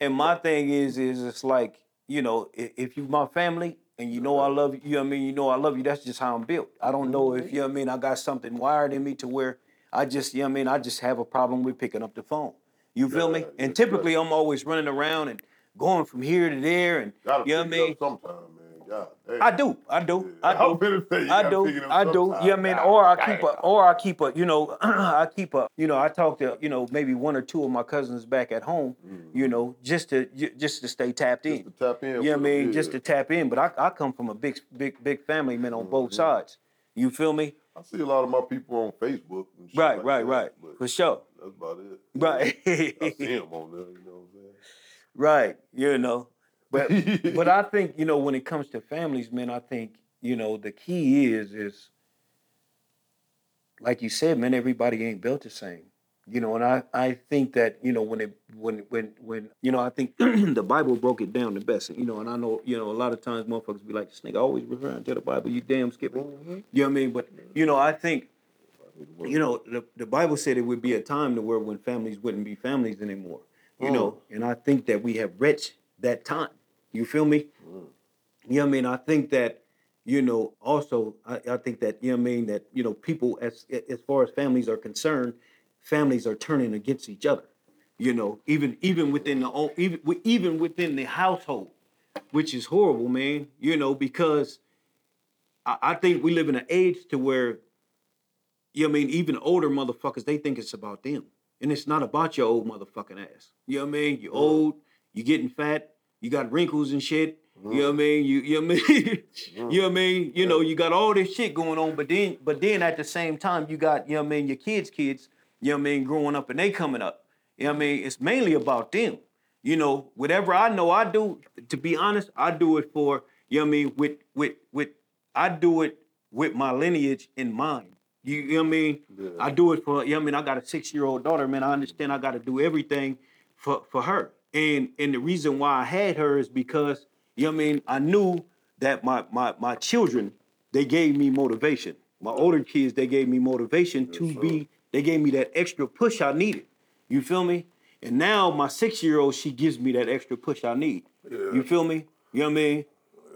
B: and my thing is, is it's like you know, if you my family and you know I love you, you know what I mean. You know I love you. That's just how I'm built. I don't know if you know what I mean. I got something wired in me to where I just, you know what I mean. I just have a problem with picking up the phone. You feel me?
A: Yeah,
B: And
A: yeah,
B: typically I'm always running around and going from here to there, and
A: Gotta
B: you know what I mean.
A: up sometime, man. God damn.
B: I do, I do,
A: Yeah,
B: I do.
A: say
B: I do,
A: pick it up
B: I do. You know I mean? Or I keep a, or I keep a, you know, I keep a, you know, I talk to, you know, maybe one or two of my cousins back at home, you know, just to, just to stay tapped in.
A: Just to tap in.
B: You know what I mean? Just to tap in. But I, I come from a big, big, big family, man, on both
A: Mhm.
B: sides. You feel me?
A: I see a lot of my people on Facebook. And
B: Right,
A: like
B: right,
A: that,
B: right. For sure.
A: that's about it.
B: Right.
A: I see them on there. You know. what I'm saying? Right.
B: You know, but but I think, you know, when it comes to families, man, I think, you know, the key is is like you said, man, everybody ain't built the same. You know, and I, I think that, you know, when it when when when you know, I think the Bible broke it down the best. You know, and I know, you know, a lot of times motherfuckers be like, this nigga always referring to the Bible, you damn skipper. Mm-hmm. You know what I mean? But you know, I think you know, the, the Bible said it would be a time to where when families wouldn't be families anymore. You know, mm. and I think that we have reached that time. You feel me? Mm. You know what I mean? I think that, you know, also I, I think that, you know what I mean, that, you know, people as as far as families are concerned, families are turning against each other. You know, even even within the own even even within the household, which is horrible, man. You know, because I, I think we live in an age to where you know what I mean? Even older motherfuckers, they think it's about them. And it's not about your old motherfucking ass. You know what I mean? You're old, you're getting fat, you got wrinkles and shit. You know what I mean? You you know what I mean? you know what I mean? You know, you got all this shit going on, but then but then at the same time you got, you know what I mean, your kids' kids, you know what I mean, growing up and they coming up. You know what I mean? It's mainly about them. You know, whatever I know I do, to be honest, I do it for, you know what I mean, with with with I do it with my lineage in mind. You, you know what I mean?
A: Yeah.
B: I do it for, you know what I mean? I got a six year old daughter, man. I understand I got to do everything for, for her. And and the reason why I had her is because, you know what I mean? I knew that my my my children, they gave me motivation. My older kids, they gave me motivation to
A: sir.
B: be, they gave me that extra push I needed. You feel me? And now my six year old, she gives me that extra push I need. You feel me? You know what I mean?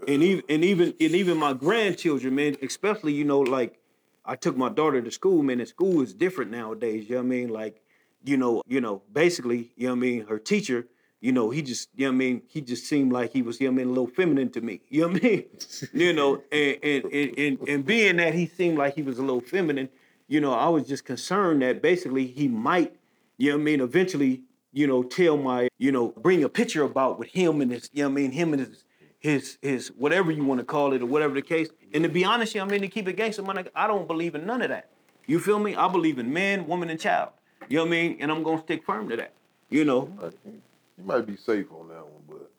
B: And even and even and even my grandchildren, man, especially, you know, like I took my daughter to school, man, and school is different nowadays. You know what I mean? Like, you know, you know, basically, you know what I mean, her teacher, you know, he just, you know what I mean, he just seemed like he was, you know what I mean, a little feminine to me. You know what I mean? you know, and and, and and and being that he seemed like he was a little feminine, you know, I was just concerned that basically he might, you know what I mean, eventually, you know, tell my, you know, bring a picture about with him and his, you know what I mean, him and his his his whatever you want to call it or whatever the case. And to be honest, you know, I mean to keep it gangster, man, I don't believe in none of that. You feel me? I believe in man, woman, and child. You know what I mean? And I'm gonna stick firm to that. You know.
A: You might be safe on that one, but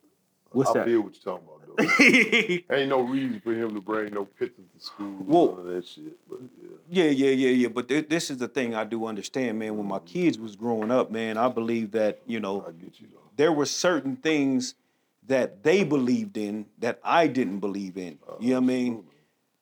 B: What's
A: I
B: that?
A: feel what you're talking about though. Ain't no reason for him to bring no pictures to school
B: Whoa.
A: and none of that shit. But yeah.
B: Yeah, yeah, yeah, yeah. But th- this is the thing I do understand, man. When my mm-hmm. kids was growing up, man, I believe that you know
A: you
B: there were certain things that they believed in that I didn't believe in. Oh, you know what I mean?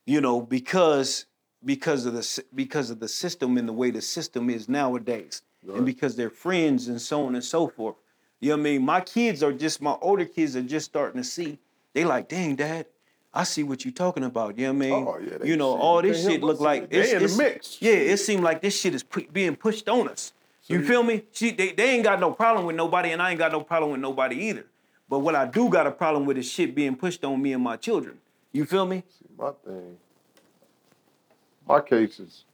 B: You know because because of the because of the system and the way the system is nowadays, and because they're friends and so on and so forth. You know what I mean? My kids are just my older kids are just starting to see. They like, dang, dad, I see what you're talking about. You know what I mean?
A: Oh, yeah,
B: you know, all this shit look like
A: They
B: it's,
A: in the mix.
B: Yeah, it seemed like this shit is being pushed on us. You feel me? See, they, they ain't got no problem with nobody, and I ain't got no problem with nobody either. But what I do got a problem with is shit being pushed on me and my children. You feel me?
A: See, my thing, my case is,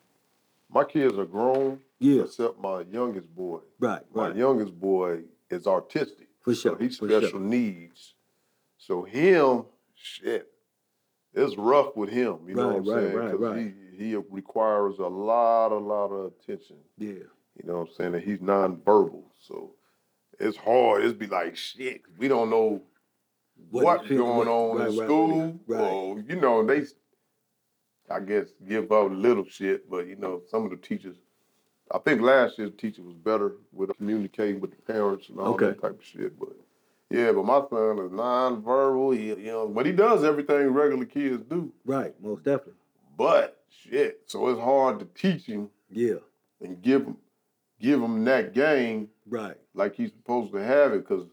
A: my kids are grown,
B: Yeah.
A: except my youngest boy.
B: Right,
A: My youngest boy is autistic.
B: For
A: So
B: sure,
A: he's
B: for sure.
A: special needs. So him, shit, it's rough with him. You know what I'm
B: right,
A: saying?
B: right, right.
A: he he requires a lot, a lot of attention.
B: Yeah.
A: You know what I'm saying? And he's nonverbal, so it's hard. It's be like shit. We don't know
B: What
A: what's going on
B: right,
A: in
B: right,
A: school.
B: right.
A: Or, you know, they, I guess, give up little shit. But you know, some of the teachers, I think last year's teacher was better with communicating with the parents and all that type of shit. But yeah, but my son is nonverbal. He, you know, but he does everything regular kids do.
B: Right, most definitely.
A: But shit, so it's hard to teach him
B: Yeah.
A: and give him, give him that game
B: Right.
A: like he's supposed to have it. Cause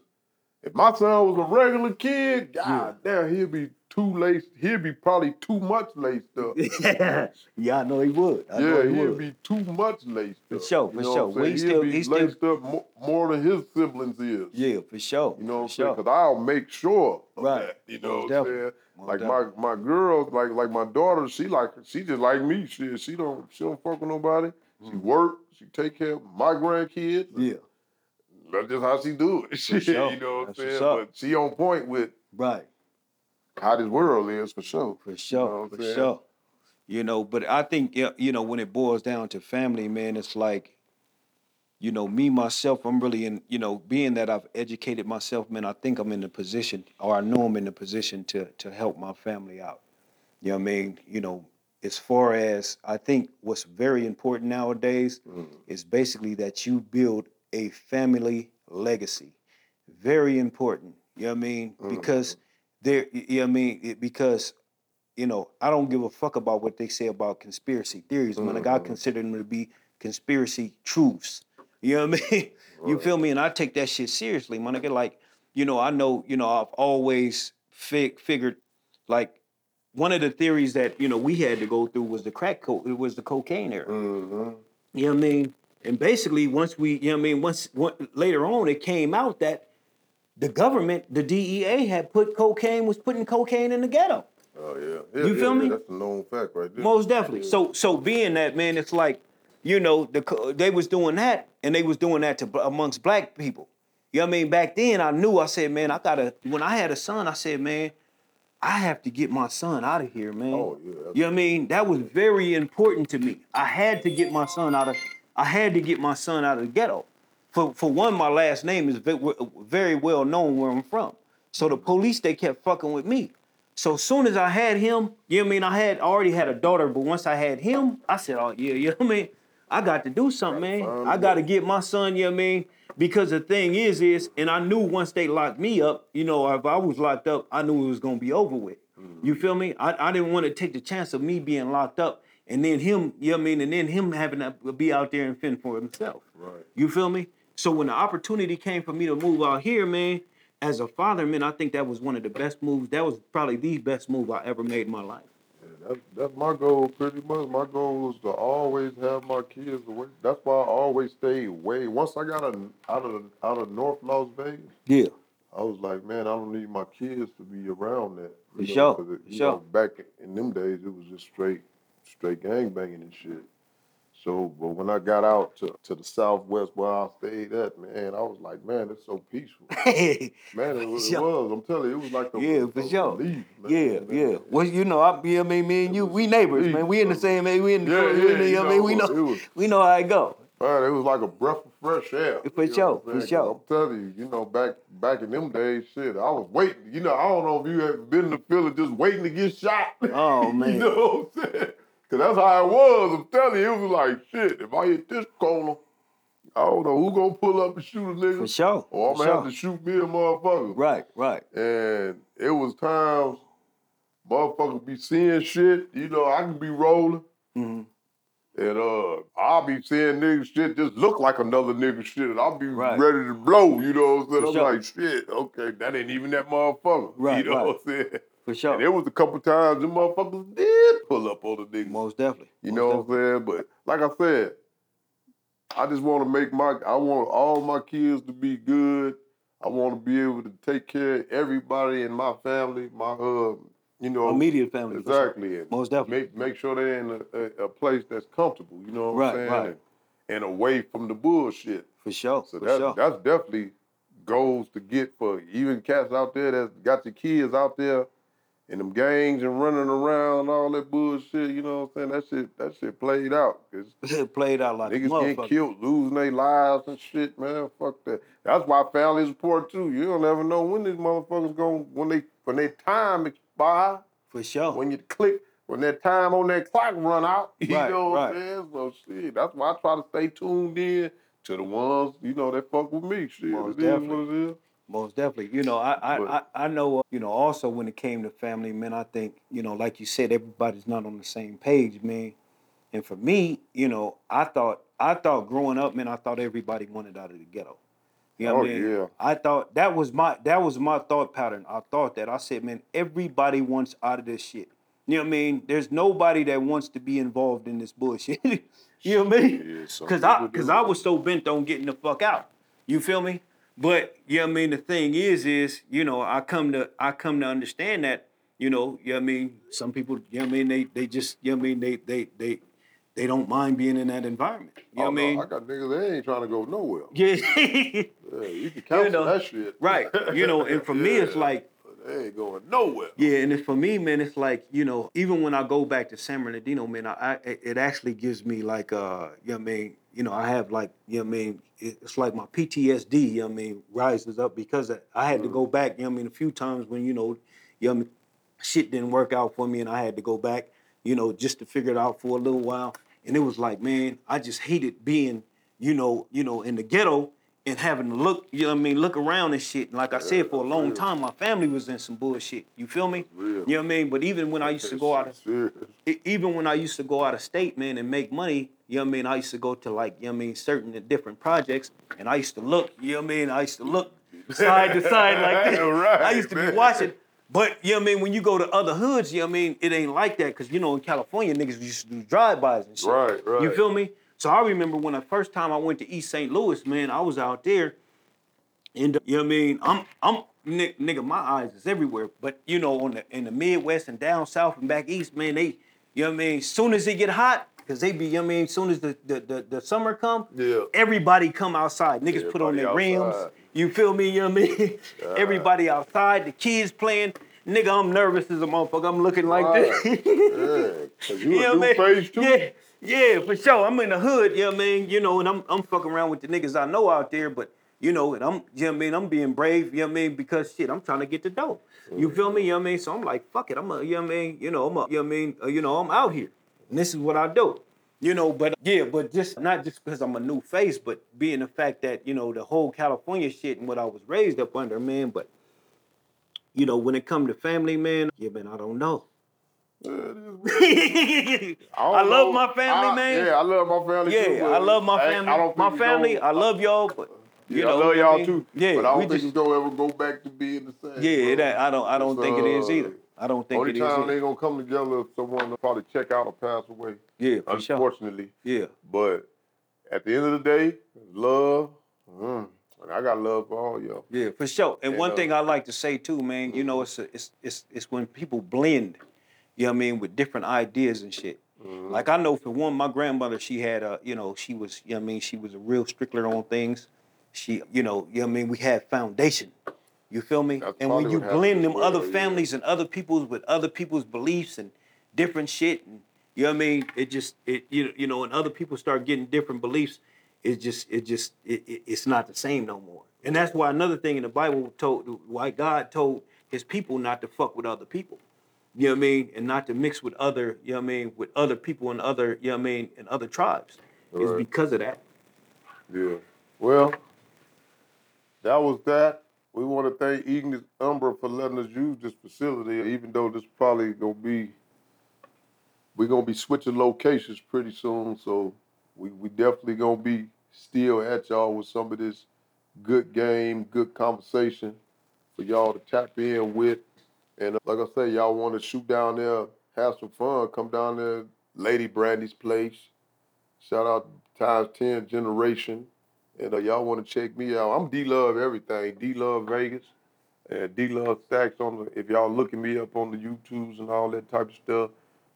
A: if my son was a regular kid, god damn, he'd be too laced. He'd be probably too much laced up.
B: yeah, I know he would. I know
A: yeah,
B: he
A: he'd
B: would.
A: be too much laced up.
B: For sure,
A: You
B: for
A: know
B: sure. Well, he still-
A: be
B: he still-
A: laced up more, more than his siblings is.
B: Yeah, for sure.
A: You know what I'm saying? Because I'll make sure of
B: Right.
A: that. You know what I'm saying? Like
B: definitely.
A: my my girls, like like my daughter, she like she just like me. She she don't she don't fuck with nobody. She work. She take care of my grandkids.
B: Mm. Yeah.
A: That's just how she do it.
B: Sure.
A: you know what I'm saying? But she on point with
B: Right.
A: How this world is for sure.
B: For sure,
A: know
B: for
A: saying?
B: sure. You know, but I think you know when it boils down to family, man, it's like, you know, me myself, I'm really in, you know, being that I've educated myself, man, I think I'm in the position, or I know I'm in the position to to help my family out. You know what I mean? You know, as far as I think what's very important nowadays
A: Mm.
B: is basically that you build a family legacy. Very important. You know what I mean? Because there, you know what I mean? It- because you know, I don't give a fuck about what they say about conspiracy theories. Man, like I consider them to be conspiracy truths. You know what I mean? You feel me? And I take that shit seriously, man. Nigga, like, you know, I know, you know, I've always fig- figured, like, one of the theories that you know we had to go through was the crack co- it was the cocaine era.
A: Mm-hmm.
B: You know what I mean? And basically, once we, you know what I mean, once one, later on, it came out that the government, the DEA, had put cocaine was putting cocaine in the ghetto.
A: Oh yeah. yeah
B: You feel
A: yeah,
B: me?
A: That's a known fact right there.
B: Most definitely. So so being that man, it's like, you know, the they was doing that, and they was doing that to amongst black people. You know what I mean? Back then, I knew. I said, man, I gotta. When I had a son, I said, man, I have to get my son out of here, man.
A: Oh, yeah,
B: You know what I mean? That was very important to me. I had to get my son out of. I had to get my son out of the ghetto. For for one, my last name is very well known where I'm from. So the police they kept fucking with me. So soon as I had him, you know what I mean? I had already had a daughter, but once I had him, I said, oh yeah, you know what I mean? I got to do something, man. I got to get my son, you know what I mean? Because the thing is, is, and I knew once they locked me up, you know, if I was locked up, I knew it was gonna be over with. Mm-hmm. You feel me? I, I didn't want to take the chance of me being locked up and then him, you know what I mean, and then him having to be out there and fend for himself.
A: Right.
B: You feel me? So when the opportunity came for me to move out here, man, as a father, man, I think that was one of the best moves. That was probably the best move I ever made in my life.
A: Yeah, that's that's my goal pretty much. My goal was to always have my kids away. That's why I always stayed away. Once I got a, out of out of North Las Vegas,
B: Yeah.
A: I was like, man, I don't need my kids to be around that.
B: For sure, for sure.
A: know, back in them days, it was just straight, straight gang banging and shit. So, but when I got out to, to the Southwest where I stayed at, man, I was like, man, it's so peaceful. Man, it was. It was. I'm telling you, it was like a,
B: Yeah, for sure.
A: relief, man.
B: Yeah,
A: Man,
B: yeah. Well, you know, I, what I mean, me and you, we neighbors, man. We in the same, man. We in the,
A: Yeah,
B: we
A: yeah,
B: the, you know, mean, we
A: know, was-
B: we know how it go.
A: Man, it was like a breath of fresh air.
B: For sure, for sure.
A: I'm telling you, you know, back back in them days, shit, I was waiting. You know, I don't know if you ever been in the feeling just waiting to get shot.
B: Oh, man.
A: you know what I'm saying? Cause that's how it was. I'm telling you, it was like shit. If I hit this corner, I don't know who gonna pull up and shoot a nigga.
B: For sure,
A: Or I'm gonna have to shoot me a motherfucker.
B: Right, right.
A: And it was times motherfuckers be seeing shit. You know, I can be rolling.
B: Mm-hmm.
A: And uh, I'll be seeing nigga shit just look like another nigga shit. And I'll be
B: Right.
A: ready to blow, you know what I'm saying?
B: For
A: I'm
B: sure.
A: like, shit, okay, that ain't even that motherfucker.
B: Right,
A: You know
B: right.
A: what I'm saying?
B: For sure.
A: And there was a couple times the motherfuckers did pull up on the niggas.
B: Most definitely.
A: You
B: most
A: know what I'm saying? But like I said, I just want to make my, I want all my kids to be good. I want to be able to take care of everybody in my family, my, uh, you know.
B: Immediate family. for sure.
A: Exactly.
B: Most definitely.
A: Make, make sure they're in a, a, a place that's comfortable, you know what
B: Right,
A: I'm saying?
B: right.
A: And, and away from the bullshit.
B: For sure.
A: So
B: for
A: that,
B: sure.
A: that's definitely goals to get for even cats out there that got your kids out there in them gangs and running around and all that bullshit. You know what I'm saying? That shit, that shit played out. 'cause
B: Played out like
A: niggas get
B: motherfucker.
A: killed, losing their lives and shit, man. Fuck that. That's why family important too. You don't ever know when these motherfuckers going when they when their time expire,
B: For sure.
A: when you click, when that time on that clock run out. You
B: Right,
A: know what. I'm saying? So shit. That's why I try to stay tuned in to the ones, you know, that fuck with me. Shit.
B: Most
A: it is what it is.
B: Most definitely. You know, I I,
A: But-
B: I, I know, uh, you know, also when it came to family, man, I think, you know, like you said, everybody's not on the same page, man. And for me, you know, I thought I thought growing up, man, I thought everybody wanted out of the ghetto. You know what I
A: Oh,
B: mean?
A: yeah.
B: I thought that was my that was my thought pattern. I thought that. I said, man, everybody wants out of this shit. You know what I mean? There's nobody that wants to be involved in this bullshit. you know what I mean?
A: Yeah,
B: Cause I cause I was so bent on getting the fuck out. You feel me? But you know I mean, the thing is, is, you know, I come to I come to understand that, you know, you know I mean, some people, you know I mean, they they just, you know I mean, they they they they don't mind being in that environment. You know
A: Oh,
B: what I
A: oh,
B: mean?
A: I got niggas that ain't trying to go nowhere.
B: Yeah.
A: Yeah, you can cancel
B: know,
A: that shit.
B: right. You know, and for me it's like
A: They ain't going nowhere.
B: Yeah, and it's for me, man, it's like you know, even when I go back to San Bernardino, man, I, I it actually gives me like uh, you know I mean, you know, I have like you know I mean, it's like my PTSD, you know I mean, rises up because I- had to go back, you know what I mean, a few times when you know, you know, I mean, shit didn't work out for me, and I had to go back. you know, just to figure it out for a little while. And it was like, man, I just hated being, you know, you know, in the ghetto and having to look, you know what I mean, look around and shit. And like I said, for a long
A: real.
B: time, my family was in some bullshit. You feel me? You know what I mean? But even when I used to go out of even when I used to go out of state, man, and make money, you know what I mean? I used to go to like, you know what I mean, certain different projects, and I used to look, you know what I mean? I used to look side to side like this.
A: Right,
B: I used to be watching. But you know what I mean? When you go to other hoods, you know what I mean? It ain't like that because you know in California niggas used to do drive-bys and shit.
A: Right, right.
B: You feel me? So I remember when the first time I went to East St. Louis, man, I was out there, and you know what I mean? I'm I'm nigga, my eyes is everywhere. But you know, on the in the Midwest and down south and back east, man, they you know what I mean, soon as it get hot, cause they be, you know what I mean, soon as the the, the, the summer come,
A: Yeah.
B: everybody come outside. Niggas put on their
A: Everybody
B: rims. You feel me? You know what I mean? Everybody outside, the kids playing. Nigga, I'm nervous as a motherfucker. I'm looking like
A: Right.
B: this.
A: Yeah. Cause you
B: You know
A: a
B: what
A: new
B: I mean?
A: face too.
B: Yeah, yeah, for sure. I'm in the hood, you know I mean? You know, and I'm I'm fucking around with the niggas I know out there, but you know, and I'm you know I mean, I'm being brave, you know I mean, because shit, I'm trying to get the dough. You feel me? You know I mean? So I'm like, fuck it. I'm a, you know I mean, you know, I'm a, you know I mean, uh, you know, I'm out here. And this is what I do. You know, but yeah, but just not just because I'm a new face, but being the fact that, you know, the whole California shit and what I was raised up under, man, but you know, when it come to family, man, yeah, man, I don't know.
A: Is.
B: I, love my family,
A: I-
B: man.
A: Yeah, I love my family
B: Yeah,
A: too.
B: I love my family.
A: I don't
B: my family, I love y'all, but you
A: yeah,
B: know,
A: I love y'all
B: mean?
A: too.
B: Yeah,
A: but I don't
B: we
A: think
B: just
A: it's gonna ever go back to being the same.
B: yeah, that I don't I don't think it is
A: uh,
B: either. I don't think
A: Only
B: it is
A: time
B: either.
A: they gonna come together if someone will probably check out or pass away.
B: Yeah, for sure.
A: Unfortunately,
B: Yeah,
A: but at the end of the day, love. Mm, I got love for all y'all.
B: yeah, for sure. And
A: And,
B: one
A: uh,
B: thing I like to say too, man, you know, it's a, it's it's it's when people blend, you know what I mean, with different ideas and shit.
A: Mm-hmm.
B: Like I know for one, my grandmother, she had a, you know, she was, you know what I mean, she was a real stickler on things. She, you know, you know what I mean, we had foundation. You feel me?
A: That's
B: and when you blend them
A: well,
B: other
A: yeah.
B: families and other people's with other people's beliefs and different shit, and you know what I mean, it just it you you know, and other people start getting different beliefs, it just it just it, it, it's not the same no more. And that's why another thing in the Bible told why God told his people not to fuck with other people. You know what I mean? And not to mix with other, you know what I mean, with other people and other, you know what I mean, and other tribes. It's because of that.
A: Yeah. Well, that was that. We want to thank Ignis Umbra for letting us use this facility, even though this probably gonna be we're gonna be switching locations pretty soon. So we, we definitely gonna be still at y'all with some of this good game, good conversation for y'all to tap in with. And like I say, y'all want to shoot down there, have some fun, come down there, Lady Brandy's place. Shout out times 10 generation. And uh, y'all want to check me out. I'm D Love everything. D Love Vegas and D Love Stacks on the if y'all looking me up on the YouTubes and all that type of stuff.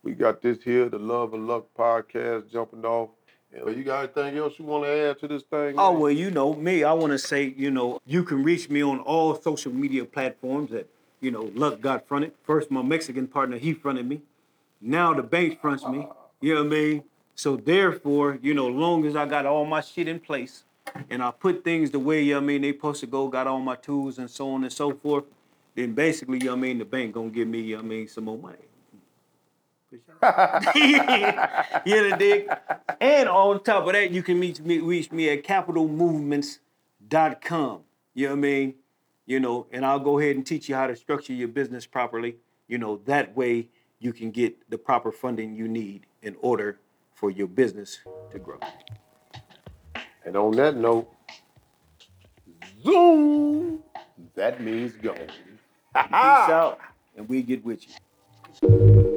A: We got this here, the Love and Luck podcast jumping off. And, uh, you got anything else you want to add to this thing?
B: Oh well, you know me. I want to say, you know, you can reach me on all social media platforms. That you know, Luck got fronted. First, my Mexican partner he fronted me. Now the bank fronts me. You know what I mean? So therefore, you know, long as I got all my shit in place and I put things the way you know what I mean they supposed to go, got all my tools and so on and so forth, then basically, you know what I mean, the bank gonna give me, you know what I mean, some more money. You know, dig? And on top of that, you can reach me, reach me at capitalmovements.com. You know what I mean? You know, and I'll go ahead and teach you how to structure your business properly. You know, that way you can get the proper funding you need in order for your business to grow.
A: And on that note, zoom. That means go.
B: Peace out, and we get with you.